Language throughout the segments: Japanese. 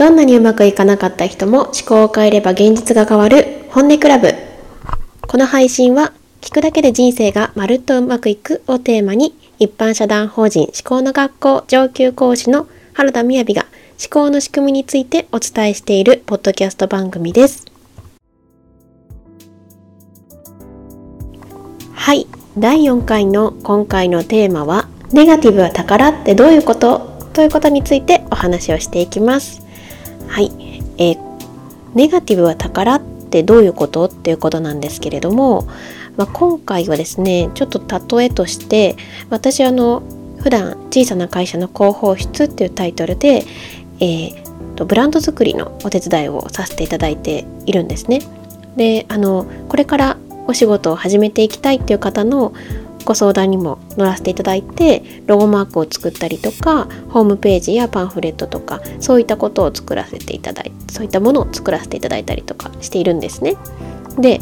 どんなにうまくいかなかった人も思考を変えれば現実が変わる本音クラブ。この配信は聞くだけで人生がまるっとうまくいくをテーマに一般社団法人思考の学校上級講師の原田みやびが思考の仕組みについてお伝えしているポッドキャスト番組です。はい。第4回の今回のテーマはネガティブは宝ってどういうこと？ということについてお話をしていきます。はい、えー、ネガティブは宝ってどういうことっていうことなんですけれども、まあ、今回はですねちょっと例えとして私あの普段小さな会社の広報室っていうタイトルで、えー、とブランド作りのお手伝いをさせていただいているんですね。であのこれからお仕事を始めていきたいっていう方のご相談にも乗らせていただいてロゴマークを作ったりとかホームページやパンフレットとかそういったことを作らせていただいてそういったものを作らせていただいたりとかしているんですね。で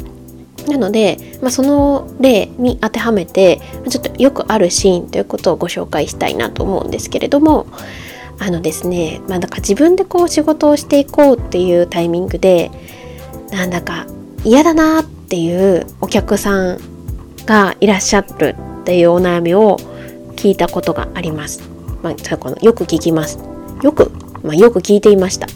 なので、まあ、その例に当てはめてちょっとよくあるシーンということをご紹介したいなと思うんですけれどもあのですね、まあ、だか自分でこう仕事をしていこうっていうタイミングでなんだか嫌だなっていうお客さんがいらっしゃるっていうお悩みを聞いたことがあります。まあ、よく聞きます。よく、まあ、よく聞いていました。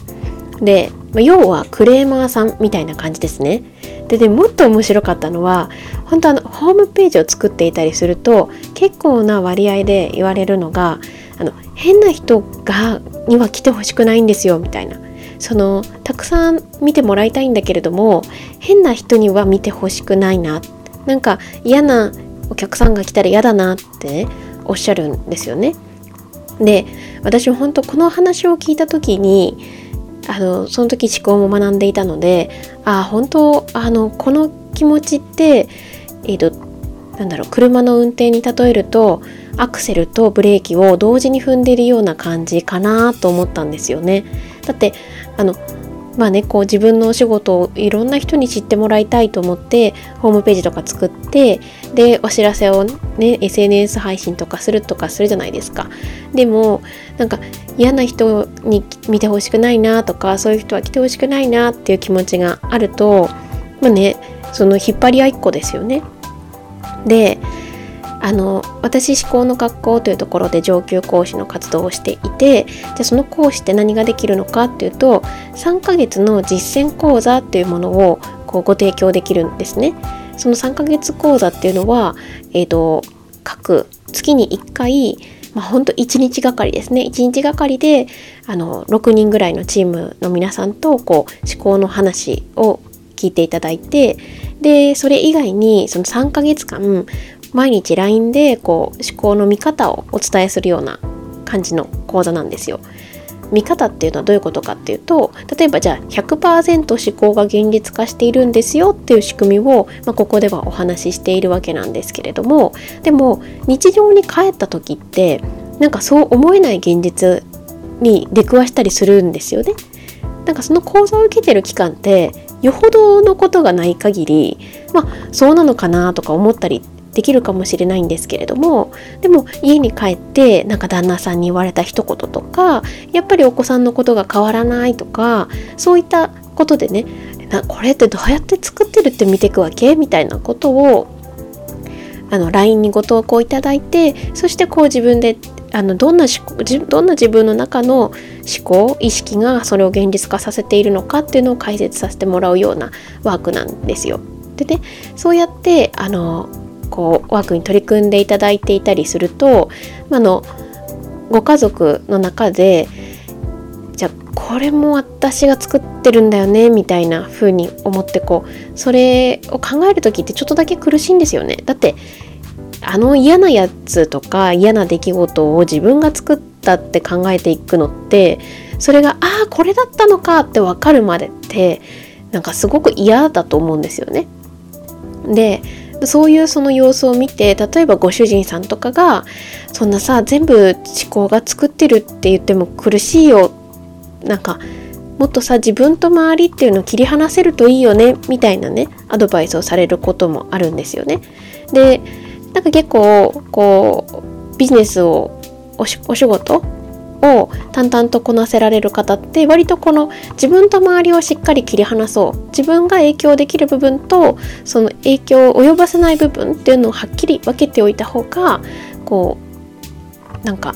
で、まあ、要はクレーマーさんみたいな感じですね。ででもっと面白かったのは本当あのホームページを作っていたりすると結構な割合で言われるのがあの変な人がには来てほしくないんですよみたいなそのたくさん見てもらいたいんだけれども変な人には見てほしくないななんか嫌なお客さんが来たら嫌だなっておっしゃるんですよね。で私本当この話を聞いた時にあのその時思考も学んでいたのでああ本当あのこの気持ちってえっ、ー、となんだろう車の運転に例えるとアクセルとブレーキを同時に踏んでいるような感じかなと思ったんですよね。だってあのまあねこう自分のお仕事をいろんな人に知ってもらいたいと思ってホームページとか作ってでお知らせをね SNS 配信とかするとかするじゃないですか。でもなんか嫌な人に見てほしくないなとかそういう人は来てほしくないなっていう気持ちがあるとまあねその引っ張り合いっこですよね。であの私思考の学校というところで上級講師の活動をしていてじゃその講師って何ができるのかっていうと3ヶ月の実践講座っていうものをこうご提供できるんですね。その3ヶ月講座っていうのは、えーと、各月に1回まあ、ほんと1日がかりですね1日がかりであの6人ぐらいのチームの皆さんとこう思考の話を聞いていただいてでそれ以外にその3ヶ月間毎日 LINE でこう思考の見方をお伝えするような感じの講座なんですよ。見方っていうのはどういうことかっていうと例えばじゃあ100%思考が現実化しているんですよっていう仕組みを、まあ、ここではお話ししているわけなんですけれどもでも日常に帰った時ってなんかそう思えない現実に出くわしたりするんですよね。なんかその講座を受けてる期間ってよほどのことがない限りまあそうなのかなとか思ったりできるかもしれないんですけれどもでも家に帰ってなんか旦那さんに言われた一言とかやっぱりお子さんのことが変わらないとかそういったことでねこれってどうやって作ってるって見ていくわけ？みたいなことをあの LINE にご投稿いただいてそしてこう自分であのどんなどんな自分の中の思考意識がそれを現実化させているのかっていうのを解説させてもらうようなワークなんですよ。でねそうやってあのこうワークに取り組んでいただいていたりすると、まあのご家族の中でじゃあこれも私が作ってるんだよねみたいな風に思ってこうそれを考える時ってちょっとだけ苦しいんですよね。だってあの嫌なやつとか嫌な出来事を自分が作ったって考えていくのってそれがああこれだったのかって分かるまでってなんかすごく嫌だと思うんですよね。でそういうその様子を見て例えばご主人さんとかがそんなさ全部思考が作ってるって言っても苦しいよなんかもっとさ自分と周りっていうのを切り離せるといいよねみたいなねアドバイスをされることもあるんですよね。でなんか結構こうビジネスをお仕事を淡々とこなせられる方って割とこの自分と周りをしっかり切り離そう。自分が影響できる部分とその影響を及ばせない部分っていうのをはっきり分けておいた方がこうなんか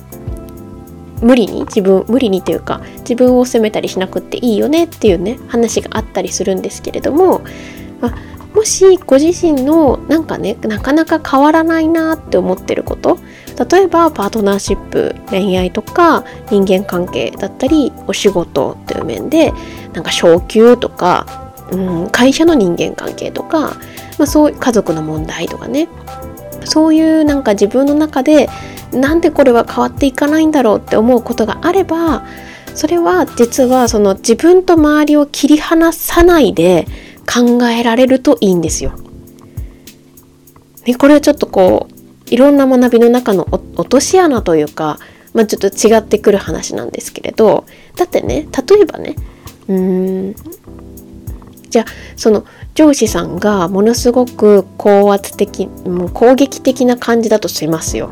無理に自分無理にというか自分を責めたりしなくっていいよねっていうね話があったりするんですけれども、ま、もしご自身のなんかねなかなか変わらないなって思ってること例えばパートナーシップ恋愛とか人間関係だったりお仕事という面でなんか昇給とか、うん、会社の人間関係とか、まあ、そう家族の問題とかねそういうなんか自分の中でなんでこれは変わっていかないんだろうって思うことがあればそれは実はその自分と周りを切り離さないで考えられるといいんですよ。でこれはちょっとこういろんな学びの中の落とし穴というか、まあ、ちょっと違ってくる話なんですけれどだってね例えばねうーんじゃあその上司さんがものすごく高圧的もう攻撃的な感じだとしますよ。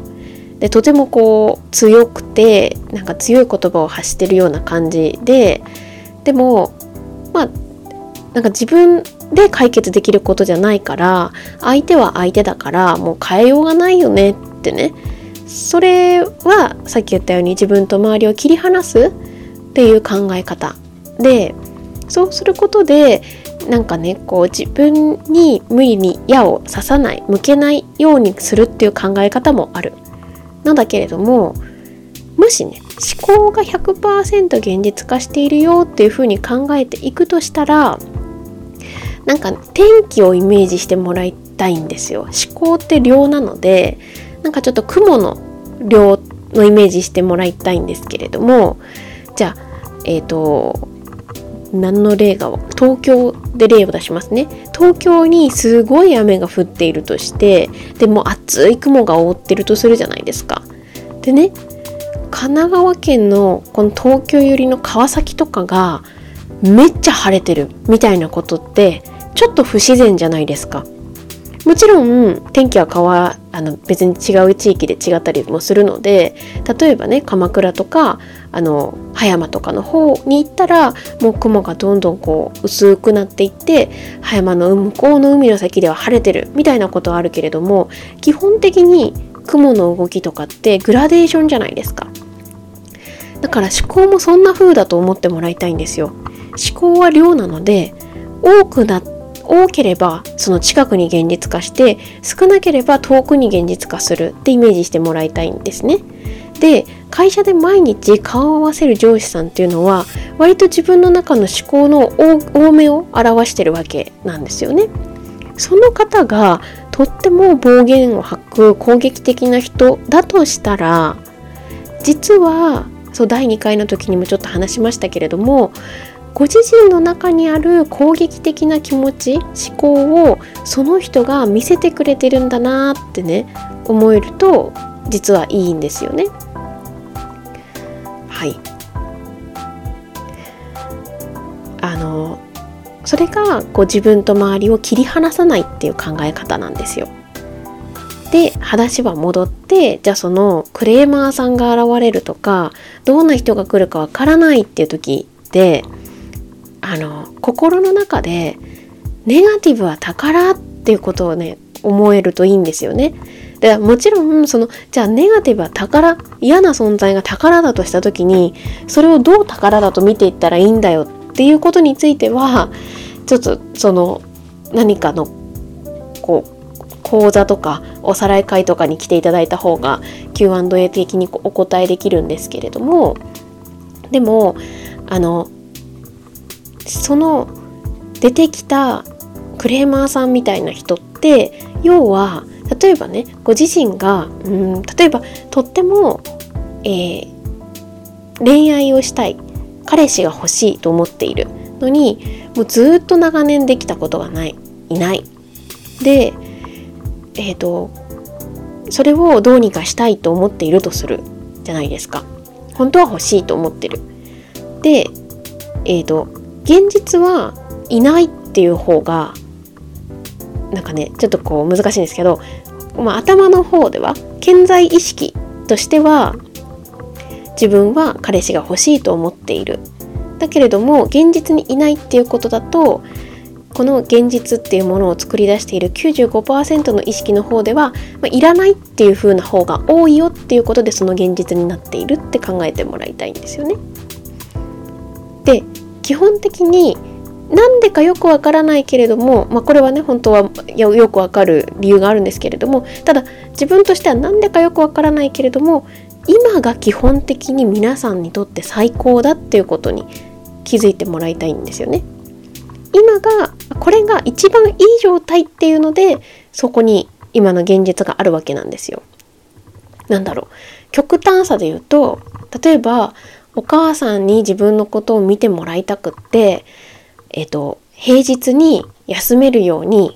でとてもこう強くてなんか強い言葉を発してるような感じででもまあなんか自分で解決できることじゃないから相手は相手だからもう変えようがないよねってね。それはさっき言ったように自分と周りを切り離すっていう考え方。でそうすることでなんかねこう自分に無理に矢を刺さない向けないようにするっていう考え方もある。なんだけれどももしね思考が100%現実化しているよっていうふうに考えていくとしたらなんか天気をイメージしてもらいたいんですよ。思考って量なのでなんかちょっと雲の量のイメージしてもらいたいんですけれどもじゃあえっ、ー、と何の例が東京で例を出しますね。東京にすごい雨が降っているとしてでも厚い雲が覆ってるとするじゃないですか。でね神奈川県のこの東京寄りの川崎とかがめっちゃ晴れてるみたいなことってちょっと不自然じゃないですか。もちろん天気は変わあの別に違う地域で違ったりもするので例えばね鎌倉とかあの葉山とかの方に行ったらもう雲がどんどんこう薄くなっていって葉山の向こうの海の先では晴れてるみたいなことはあるけれども基本的に雲の動きとかってグラデーションじゃないですかだから思考もそんな風だと思ってもらいたいんですよ思考は量なので多くなって多ければその近くに現実化して少なければ遠くに現実化するってイメージしてもらいたいんですね。で会社で毎日顔を合わせる上司さんっていうのは割と自分の中の思考の多めを表してるわけなんですよね。その方がとっても暴言を吐く攻撃的な人だとしたら実はそう第2回の時にもちょっと話しましたけれどもご自身の中にある攻撃的な気持ち思考をその人が見せてくれてるんだなってね思えると実はいいんですよね。はいあのそれがこう自分と周りを切り離さないっていう考え方なんですよ。で話は戻ってじゃあそのクレーマーさんが現れるとかどんな人が来るかわからないっていう時ってあの心の中でネガティブは宝っていうことをね思えるといいんですよね。でもちろんそのじゃあネガティブは宝嫌な存在が宝だとした時にそれをどう宝だと見ていったらいいんだよっていうことについてはちょっとその何かのこう講座とかおさらい会とかに来ていただいた方が Q&A 的にお答えできるんですけれどもでもあのその出てきたクレーマーさんみたいな人って要は例えばねご自身がうん例えばとっても、えー、恋愛をしたい彼氏が欲しいと思っているのにもうずっと長年できたことがないいない。でえっ、ー、とそれをどうにかしたいと思っているとするじゃないですか。本当は欲しいと思ってる。でえっ、ー、と現実はいないっていう方がなんかねちょっとこう難しいんですけど、まあ、頭の方では健在意識としては自分は彼氏が欲しいと思っているだけれども現実にいないっていうことだとこの現実っていうものを作り出している95%の意識の方では、まあ、いらないっていう風な方が多いよっていうことでその現実になっているって考えてもらいたいんですよね。基本的になんでかよくわからないけれども、まあ、これはね本当はよくわかる理由があるんですけれどもただ自分としては何でかよくわからないけれども今が基本的に皆さんにとって最高だっていうことに気づいてもらいたいんですよね。今がこれが一番いい状態っていうのでそこに今の現実があるわけなんですよ。なんだろう極端さで言うと例えばお母さんに自分のことを見てもらいたくってえっ、と平日に休めるように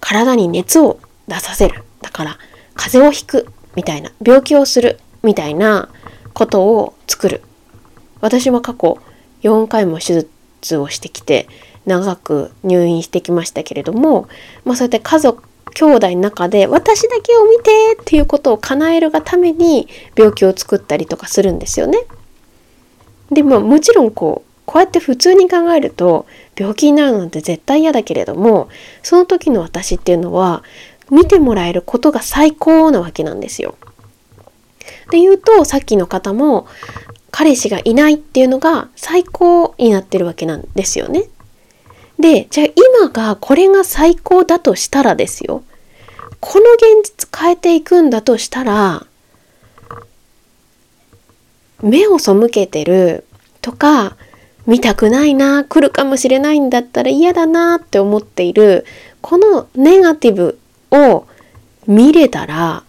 体に熱を出させるだから風邪をひくみたいな病気をするみたいなことを作る私は過去4回も手術をしてきて長く入院してきましたけれども、まあ、そうやって家族兄弟の中で私だけを見てっていうことを叶えるがために病気を作ったりとかするんですよね。でももちろんこうこうやって普通に考えると病気になるなんて絶対嫌だけれどもその時の私っていうのは見てもらえることが最高なわけなんですよ。で言うとさっきの方も彼氏がいないっていうのが最高になってるわけなんですよね。で、じゃあ今がこれが最高だとしたらですよ。この現実変えていくんだとしたら、目を背けてるとか、見たくないな、来るかもしれないんだったら嫌だなって思っている、このネガティブを見れたら、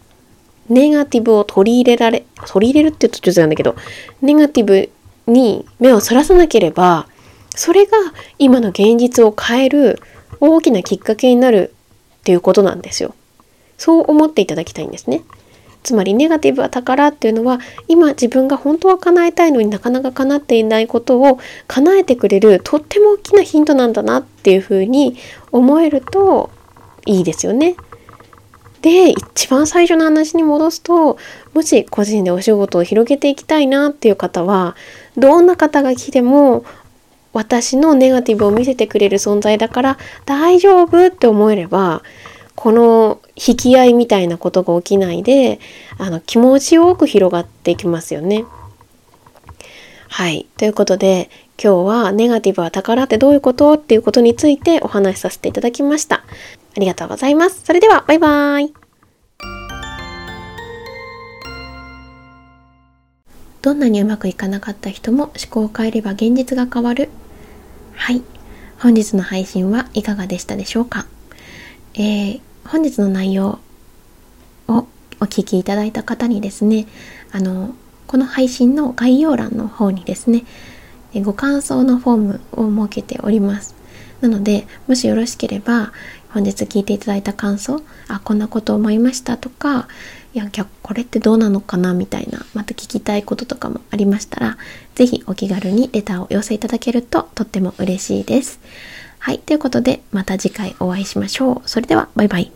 ネガティブを取り入れられ、取り入れるって言うと上手なんだけど、ネガティブに目をそらさなければ、それが今の現実を変える大きなきっかけになるっていうことなんですよ。そう思っていただきたいんですね。つまりネガティブは宝っていうのは今自分が本当は叶えたいのになかなか叶っていないことを叶えてくれるとっても大きなヒントなんだなっていうふうに思えるといいですよね。で一番最初の話に戻すともし個人でお仕事を広げていきたいなっていう方はどんな方が来ても私のネガティブを見せてくれる存在だから大丈夫って思えればこの引き合いみたいなことが起きないであの気持ちよく広がっていきますよね。はい。ということで今日はネガティブは宝ってどういうこと？っていうことについてお話しさせていただきました。ありがとうございます。それではバイバーイ。どんなにうまくいかなかった人も思考を変えれば現実が変わるはい。本日の配信はいかがでしたでしょうか？えー、本日の内容をお聞きいただいた方にですね、あの、この配信の概要欄の方にですね、ご感想のフォームを設けております。なので、もしよろしければ、本日聞いていただいた感想、あ、こんなこと思いましたとか、いやこれってどうなのかなみたいなまた聞きたいこととかもありましたら是非お気軽にレターを寄せいただけるととっても嬉しいです。はい、ということでまた次回お会いしましょう。それではバイバイ。